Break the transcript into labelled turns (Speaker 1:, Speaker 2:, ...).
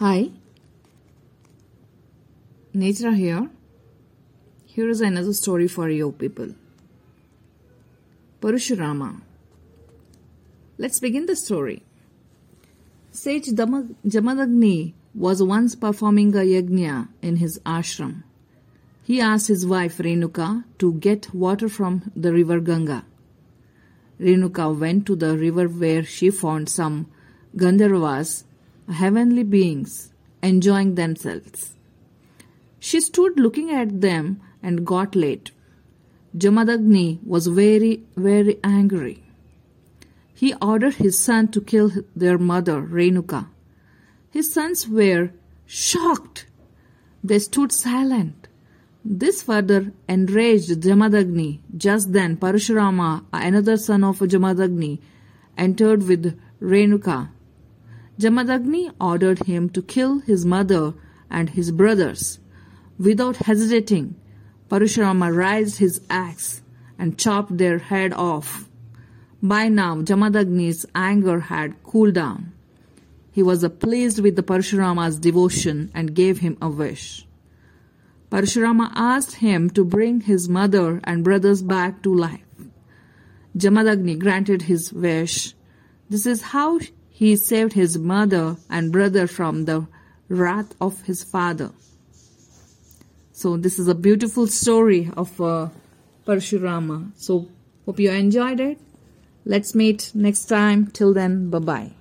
Speaker 1: Hi, Netra here. Here is another story for you people. Parashurama. Let's begin the story. Sage Jamadagni was once performing a yajna in his ashram. He asked his wife Renuka to get water from the river Ganga. Renuka went to the river where she found some Gandharvas, heavenly beings, enjoying themselves. She stood looking at them and got late. Jamadagni was very, very angry. He ordered his son to kill their mother, Renuka. His sons were shocked. They stood silent. This further enraged Jamadagni. Just then, Parashurama, another son of Jamadagni, entered with Renuka. Jamadagni ordered him to kill his mother and his brothers. Without hesitating, Parashurama raised his axe and chopped their head off. By now, Jamadagni's anger had cooled down. He was pleased with the Parashurama's devotion and gave him a wish. Parashurama asked him to bring his mother and brothers back to life. Jamadagni granted his wish. This is how he saved his mother and brother from the wrath of his father. So this is a beautiful story of uh, Parashurama. So hope you enjoyed it. Let's meet next time. Till then, bye bye.